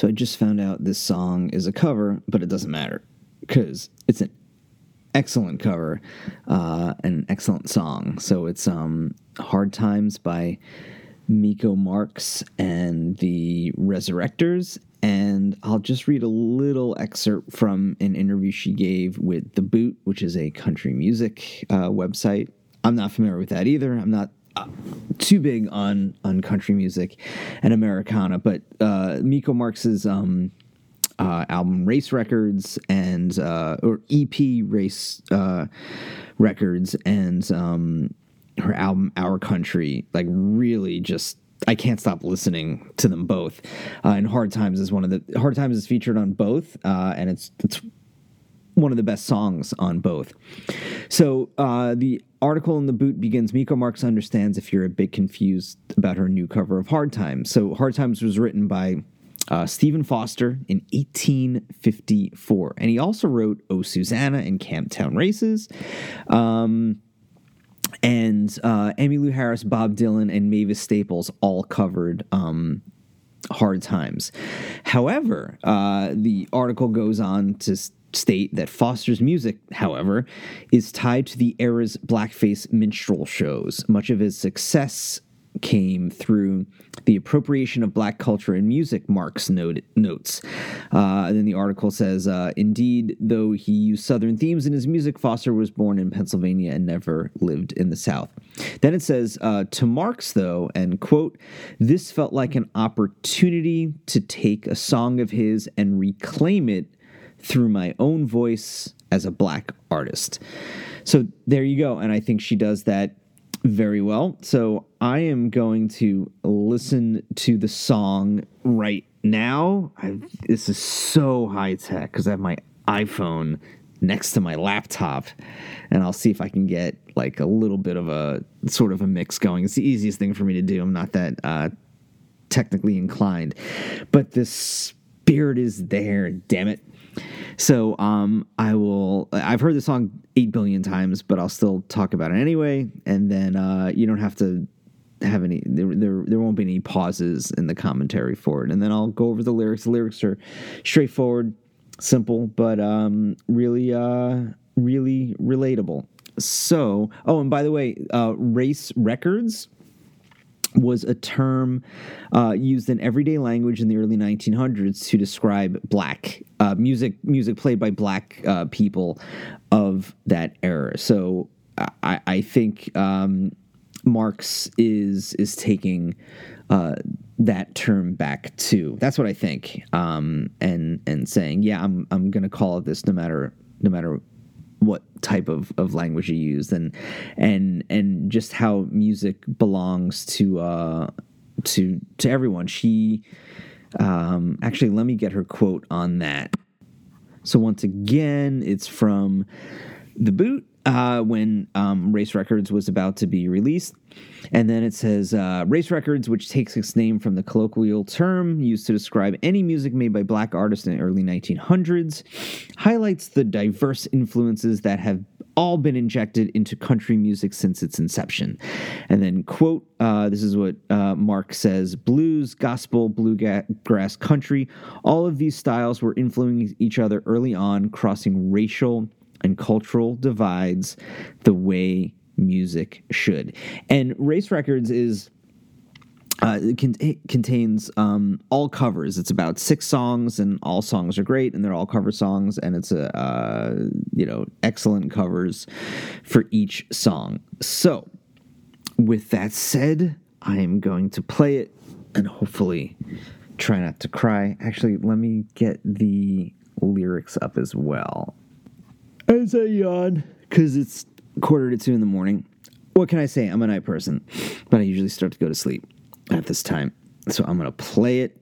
So I just found out this song is a cover, but it doesn't matter because it's an excellent cover, uh, an excellent song. So it's um, "Hard Times" by Miko Marks and the Resurrectors. And I'll just read a little excerpt from an interview she gave with The Boot, which is a country music uh, website. I'm not familiar with that either. I'm not too big on on country music and Americana, but uh, Miko Marks's um, uh, album Race Records and uh, or EP Race uh, Records and um, her album Our Country, like really just I can't stop listening to them both. Uh, and Hard Times is one of the Hard Times is featured on both, uh, and it's it's one of the best songs on both. So uh, the article in the boot begins. Miko Marks understands if you're a bit confused about her new cover of Hard Times. So Hard Times was written by uh, Stephen Foster in 1854, and he also wrote "Oh Susanna" and "Camptown Races." Um, and uh, Emmylou Harris, Bob Dylan, and Mavis Staples all covered um, Hard Times. However, uh, the article goes on to state that Foster's music, however, is tied to the era's blackface minstrel shows. Much of his success came through the appropriation of black culture and music, Marks note, notes. Uh, then the article says, uh, Indeed, though he used Southern themes in his music, Foster was born in Pennsylvania and never lived in the South. Then it says, uh, To Marks, though, and quote, this felt like an opportunity to take a song of his and reclaim it through my own voice as a black artist. So there you go. And I think she does that very well. So I am going to listen to the song right now. I, this is so high tech because I have my iPhone next to my laptop and I'll see if I can get like a little bit of a sort of a mix going. It's the easiest thing for me to do. I'm not that uh, technically inclined, but the spirit is there. Damn it. So um, I will. I've heard the song eight billion times, but I'll still talk about it anyway. And then uh, you don't have to have any. There, there, there won't be any pauses in the commentary for it. And then I'll go over the lyrics. The lyrics are straightforward, simple, but um, really, uh, really relatable. So, oh, and by the way, uh, Race Records was a term uh, used in everyday language in the early 1900s to describe black uh, music music played by black uh, people of that era. So I, I think um, Marks is is taking uh, that term back too. That's what I think, um, and and saying, yeah, I'm I'm going to call it this no matter no matter what type of, of language you use and and and just how music belongs to uh to to everyone. She um actually let me get her quote on that. So once again it's from the boot uh, when um, Race Records was about to be released. And then it says uh, Race Records, which takes its name from the colloquial term used to describe any music made by black artists in the early 1900s, highlights the diverse influences that have all been injected into country music since its inception. And then, quote, uh, this is what uh, Mark says blues, gospel, bluegrass, country, all of these styles were influencing each other early on, crossing racial and cultural divides the way music should. And Race Records is. Uh, it, it, contains um, all covers. It's about six songs, and all songs are great, and they're all cover songs, and it's a uh, you know excellent covers for each song. So, with that said, I am going to play it, and hopefully, try not to cry. Actually, let me get the lyrics up as well as I yawn because it's quarter to two in the morning. What can I say? I'm a night person, but I usually start to go to sleep at this time. So I'm going to play it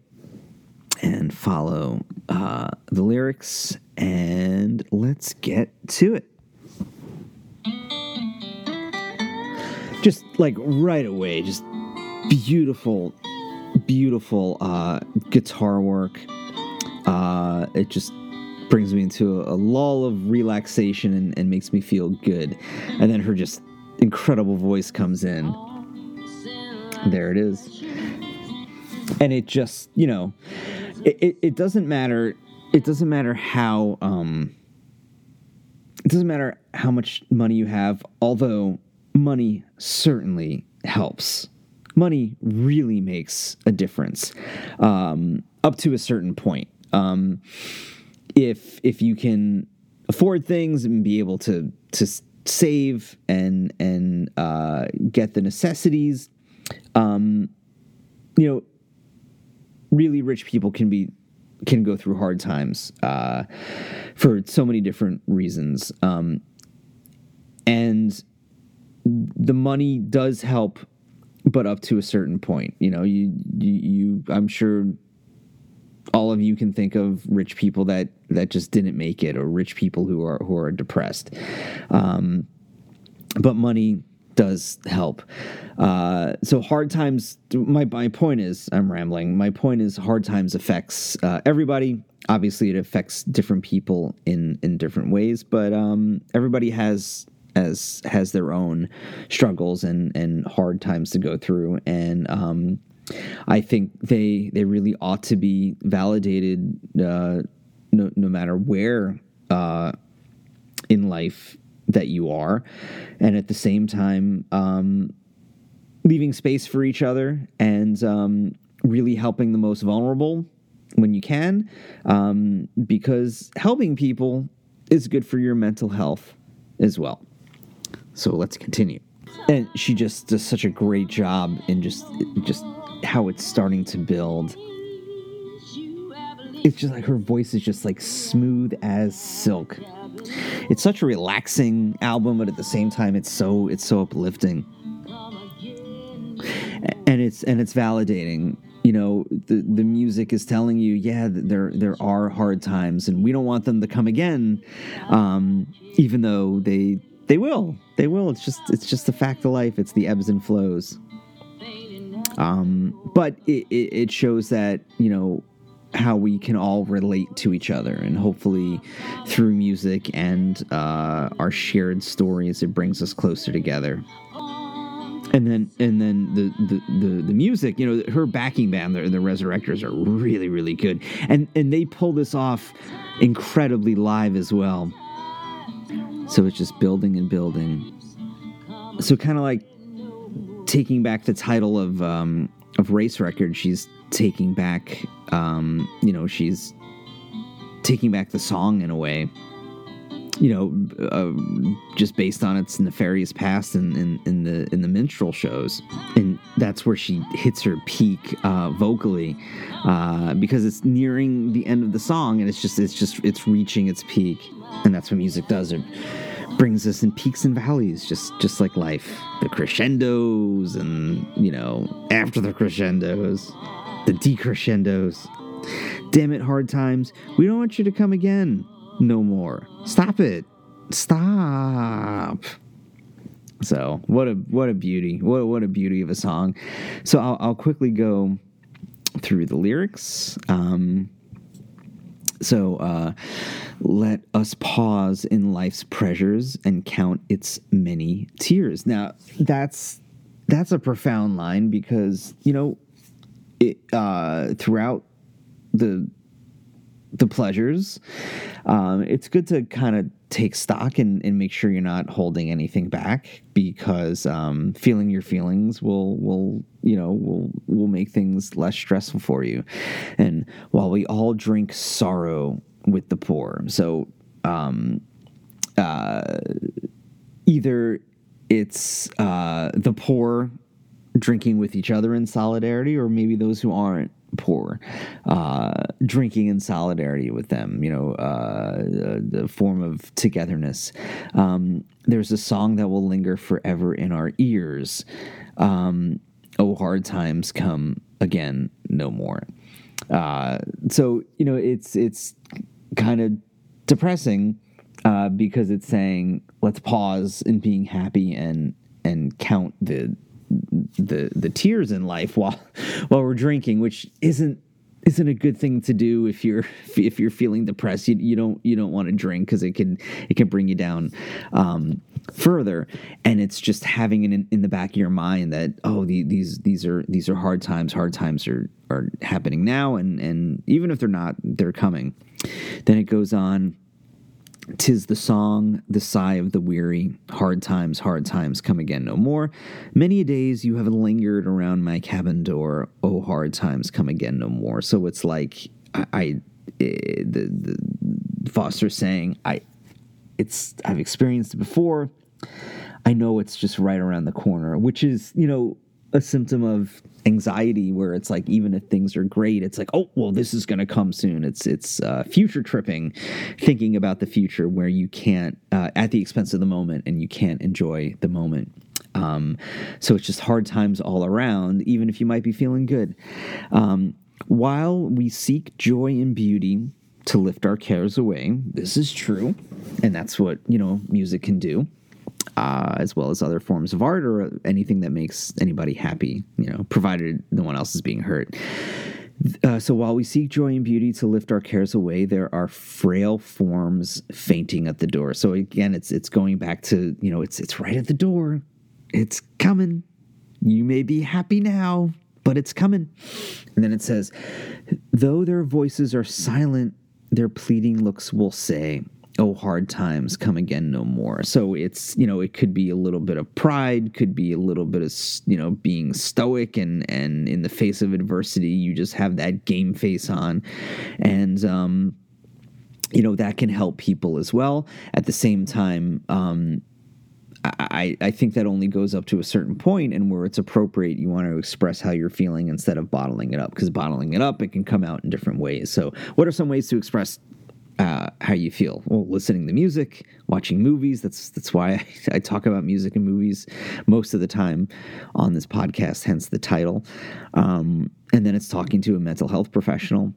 and follow uh, the lyrics, and let's get to it. Just like right away, just beautiful, beautiful uh, guitar work. Uh, it just brings me into a, a lull of relaxation and, and makes me feel good. And then her just incredible voice comes in. There it is. And it just, you know, it, it, it doesn't matter. It doesn't matter how. Um, it doesn't matter how much money you have, although money certainly helps. Money really makes a difference um, up to a certain point. Um, if if you can afford things and be able to to save and and uh, get the necessities, um, you know, really rich people can be can go through hard times uh, for so many different reasons, um, and the money does help, but up to a certain point. You know, you you, you I'm sure all of you can think of rich people that that just didn't make it, or rich people who are who are depressed. Um, but money does help. Uh, so hard times. My my point is, I'm rambling. My point is, hard times affects uh, everybody. Obviously, it affects different people in in different ways, but um, everybody has has has their own struggles and and hard times to go through, and um, I think they they really ought to be validated, uh, no no matter where uh, in life that you are, and at the same time, um, leaving space for each other and um, really helping the most vulnerable when you can, um, because helping people is good for your mental health as well. So let's continue. And she just does such a great job in just just how it's starting to build. It's just like her voice is just like smooth as silk. It's such a relaxing album, but at the same time, it's so it's so uplifting, and it's and it's validating. You know, the the music is telling you, yeah, there there are hard times, and we don't want them to come again, um, even though they they will, they will. It's just it's just the fact of life. It's the ebbs and flows. Um, but it, it, it shows that you know how we can all relate to each other and hopefully through music and uh, our shared stories it brings us closer together. And then and then the the the, the music you know her backing band the, the resurrectors are really really good. And and they pull this off incredibly live as well. So it's just building and building. So kind of like taking back the title of um, of race record she's taking back, um, you know, she's taking back the song in a way, you know, uh, just based on its nefarious past in, in, in, the in the minstrel shows, and that's where she hits her peak uh, vocally, uh, because it's nearing the end of the song, and it's just it's just it's reaching its peak, and that's what music does. It brings us in peaks and valleys, just just like life, the crescendos, and you know, after the crescendos the decrescendos. Damn it, hard times. We don't want you to come again. No more. Stop it. Stop. So what a what a beauty. What what a beauty of a song. So I'll, I'll quickly go through the lyrics. Um, so uh, let us pause in life's pressures and count its many tears. Now that's that's a profound line because you know it, uh, throughout the the pleasures. Um, it's good to kind of take stock and, and make sure you're not holding anything back because um, feeling your feelings will will you know will will make things less stressful for you. And while we all drink sorrow with the poor, so um, uh, either it's uh, the poor drinking with each other in solidarity, or maybe those who aren't poor uh, drinking in solidarity with them. You know, uh, the form of togetherness. Um, there's a song that will linger forever in our ears. Um, oh, hard times come again, no more. Uh, so you know, it's it's kind of depressing uh, because it's saying let's pause in being happy and and count the the the tears in life while while we're drinking, which isn't isn't a good thing to do if you're if you're feeling depressed. You, you don't you don't want to drink because it can it can bring you down um, further. And it's just having it in, in the back of your mind that oh the, these these are these are hard times. Hard times are are happening now, and and even if they're not, they're coming. Then it goes on. Tis the song, the sigh of the weary. Hard times, hard times come again no more. Many a days you have lingered around my cabin door. Oh, hard times come again no more. So it's like I, I eh, the, the Foster saying I, it's I've experienced it before. I know it's just right around the corner, which is you know a symptom of anxiety where it's like even if things are great it's like oh well this is going to come soon. It's it's uh, future tripping thinking about the future where you can't uh, at the expense of the moment and you can't enjoy the moment. Um, so it's just hard times all around even if you might be feeling good. Um, while we seek joy and beauty to lift our cares away this is true and that's what you know music can do uh, as well as other forms of art or anything that makes anybody happy, you know, provided no one else is being hurt. Uh, so while we seek joy and beauty to lift our cares away, there are frail forms fainting at the door. So again, it's it's going back to you know it's it's right at the door, it's coming. You may be happy now, but it's coming. And then it says, though their voices are silent, their pleading looks will say oh hard times come again no more so it's you know it could be a little bit of pride could be a little bit of you know being stoic and and in the face of adversity you just have that game face on and um you know that can help people as well at the same time um I, I think that only goes up to a certain point, and where it's appropriate, you want to express how you're feeling instead of bottling it up. Because bottling it up, it can come out in different ways. So, what are some ways to express uh, how you feel. Well, listening to music, watching movies. That's that's why I, I, talk about music and movies most of the time on this podcast. Hence the title. Um, and then it's talking to a mental health professional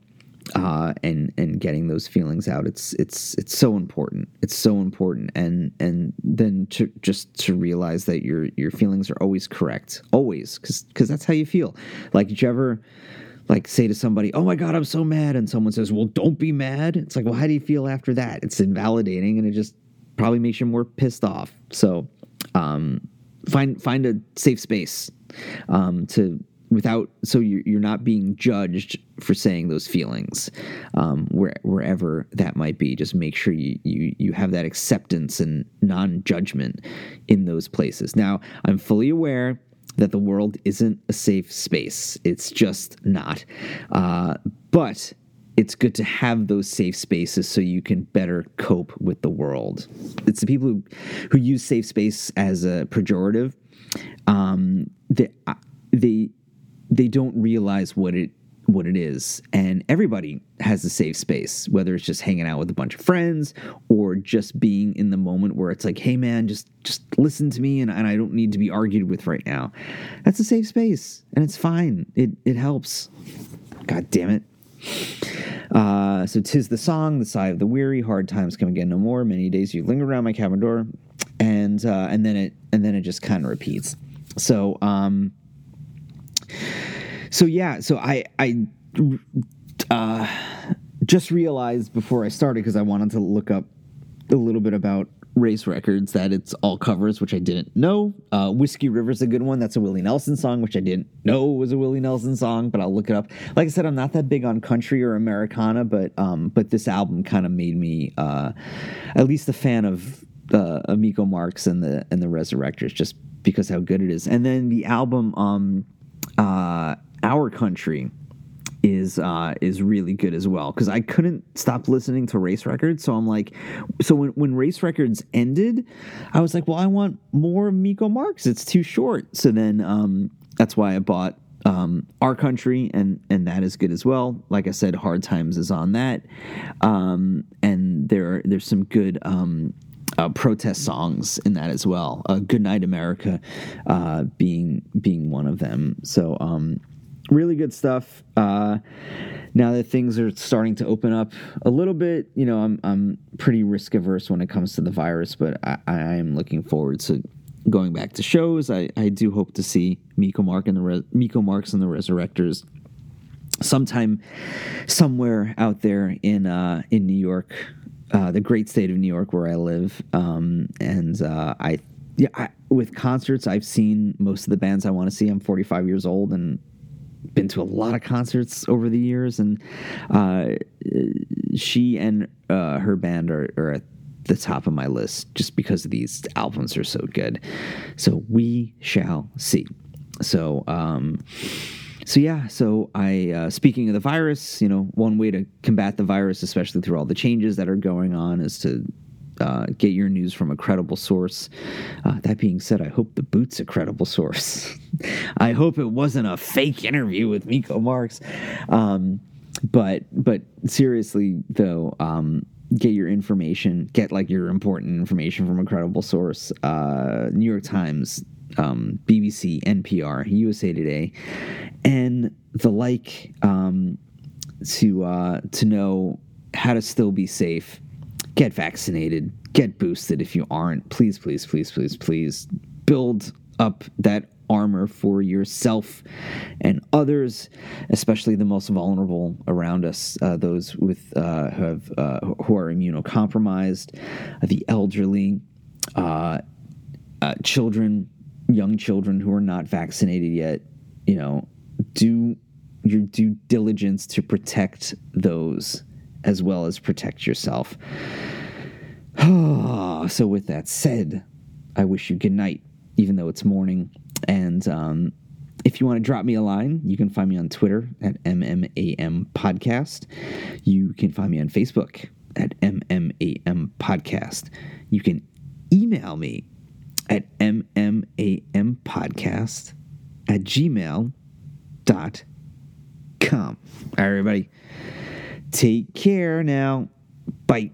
uh, and and getting those feelings out. It's it's it's so important. It's so important. And and then to just to realize that your your feelings are always correct, always, because because that's how you feel. Like, did you ever? Like say to somebody, "Oh my god, I'm so mad," and someone says, "Well, don't be mad." It's like, well, how do you feel after that? It's invalidating, and it just probably makes you more pissed off. So, um, find find a safe space um, to without so you're, you're not being judged for saying those feelings um, where, wherever that might be just make sure you, you you have that acceptance and non-judgment in those places now i'm fully aware that the world isn't a safe space. It's just not. Uh, but it's good to have those safe spaces so you can better cope with the world. It's the people who, who use safe space as a pejorative. Um, they, uh, they they don't realize what it what it is. And everybody has a safe space, whether it's just hanging out with a bunch of friends or just being in the moment where it's like, hey man, just just listen to me and, and I don't need to be argued with right now. That's a safe space and it's fine. It it helps. God damn it. Uh, so tis the song, the sigh of the weary, hard times come again no more. Many days you linger around my cabin door, and uh, and then it and then it just kind of repeats. So um, so yeah, so I I uh, just realized before I started because I wanted to look up a little bit about race records that it's all covers, which I didn't know. Uh, Whiskey River's is a good one. That's a Willie Nelson song, which I didn't know was a Willie Nelson song, but I'll look it up. Like I said, I'm not that big on country or Americana, but um, but this album kind of made me uh, at least a fan of uh, a Miko Marks and the and the Resurrectors, just because how good it is. And then the album um, uh, our country is uh, is really good as well because I couldn't stop listening to race records. So I'm like, so when when race records ended, I was like, well, I want more Miko Marks. It's too short. So then um, that's why I bought um, our country and and that is good as well. Like I said, Hard Times is on that, um, and there there's some good. Um, uh, protest songs in that as well. Uh, "Good Night America" uh, being being one of them. So um, really good stuff. Uh, now that things are starting to open up a little bit, you know, I'm I'm pretty risk averse when it comes to the virus, but I, I am looking forward to going back to shows. I, I do hope to see Miko Mark and the Re- Miko Marks and the Resurrectors sometime somewhere out there in uh, in New York, uh, the great state of New York where I live. Um, and uh, I, yeah, I, with concerts, I've seen most of the bands I want to see. I'm 45 years old and been to a lot of concerts over the years, and uh, she and uh, her band are, are at the top of my list just because these albums are so good. So we shall see. So, um, so yeah, so I uh, speaking of the virus, you know, one way to combat the virus, especially through all the changes that are going on, is to uh, get your news from a credible source. Uh, that being said, I hope the boot's a credible source. I hope it wasn't a fake interview with Miko Marks. Um, but but seriously though, um, get your information, get like your important information from a credible source. Uh, New York Times, um, BBC, NPR, USA Today, and the like um, to uh, to know how to still be safe. Get vaccinated. Get boosted if you aren't. Please, please, please, please, please build up that armor for yourself and others, especially the most vulnerable around us, uh, those with uh, who have uh, who are immunocompromised, the elderly, uh, uh, children, young children who are not vaccinated yet. You know, do your due diligence to protect those as well as protect yourself. so, with that said, I wish you good night, even though it's morning. And um, if you want to drop me a line, you can find me on Twitter at MMAM Podcast. You can find me on Facebook at MMAM Podcast. You can email me at MMAMpodcast at gmail.com. All right, everybody. Take care now. Bye.